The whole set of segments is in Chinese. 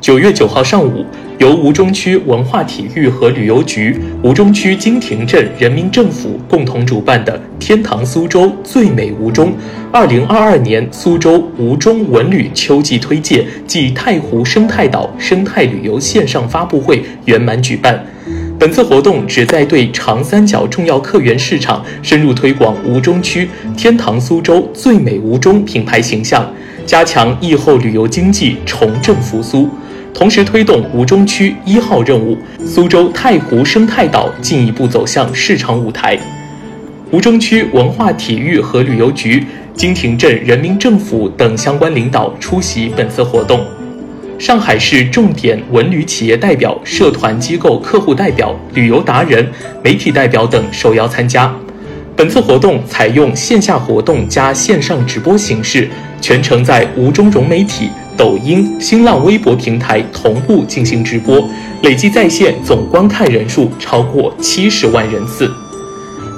九月九号上午，由吴中区文化体育和旅游局、吴中区金亭镇人民政府共同主办的“天堂苏州最美吴中”二零二二年苏州吴中文旅秋季推介暨太湖生态岛生态旅游线上发布会圆满举办。本次活动旨在对长三角重要客源市场深入推广吴中区“天堂苏州最美吴中”品牌形象，加强疫后旅游经济重振复苏。同时推动吴中区一号任务苏州太湖生态岛进一步走向市场舞台。吴中区文化体育和旅游局、金亭镇人民政府等相关领导出席本次活动。上海市重点文旅企业代表、社团机构客户代表、旅游达人、媒体代表等受邀参加。本次活动采用线下活动加线上直播形式，全程在吴中融媒体。抖音、新浪微博平台同步进行直播，累计在线总观看人数超过七十万人次。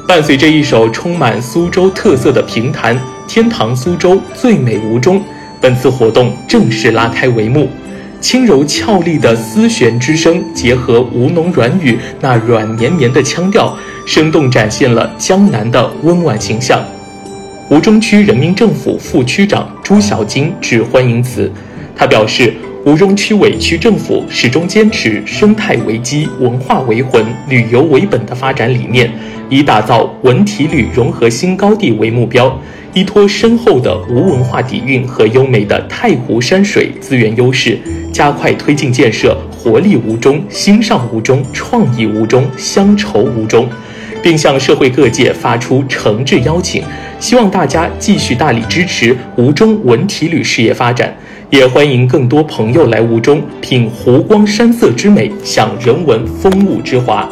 伴随着一首充满苏州特色的评弹《天堂苏州最美吴中》，本次活动正式拉开帷幕。轻柔俏丽的丝弦之声，结合吴侬软语那软绵绵的腔调，生动展现了江南的温婉形象。吴中区人民政府副区长朱小金致欢迎词。他表示，吴中区委区政府始终坚持生态为基、文化为魂、旅游为本的发展理念，以打造文体旅融合新高地为目标，依托深厚的吴文化底蕴和优美的太湖山水资源优势，加快推进建设活力吴中、新上吴中、创意吴中、乡愁吴中，并向社会各界发出诚挚邀请，希望大家继续大力支持吴中文体旅事业发展。也欢迎更多朋友来吴中品湖光山色之美，享人文风物之华。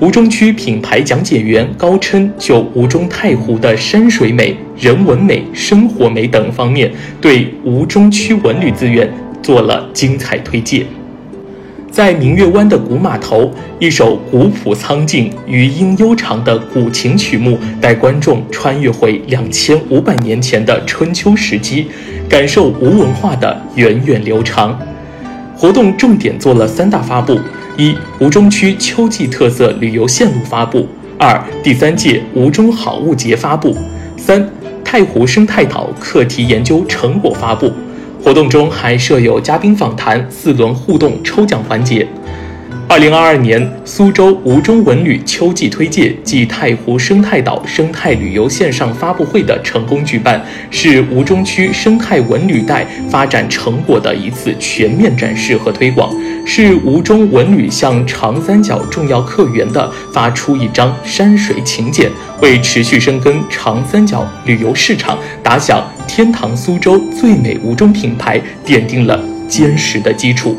吴中区品牌讲解员高琛就吴中太湖的山水美、人文美、生活美等方面，对吴中区文旅资源做了精彩推介。在明月湾的古码头，一首古朴苍劲、余音悠长的古琴曲目，带观众穿越回两千五百年前的春秋时期，感受吴文化的源远流长。活动重点做了三大发布：一、吴中区秋季特色旅游线路发布；二、第三届吴中好物节发布；三、太湖生态岛课题研究成果发布。活动中还设有嘉宾访谈、四轮互动抽奖环节。二零二二年苏州吴中文旅秋季推介暨太湖生态岛生态旅游线上发布会的成功举办，是吴中区生态文旅带发展成果的一次全面展示和推广，是吴中文旅向长三角重要客源的发出一张山水请柬，为持续深耕长三角旅游市场，打响“天堂苏州最美吴中”品牌奠定了坚实的基础。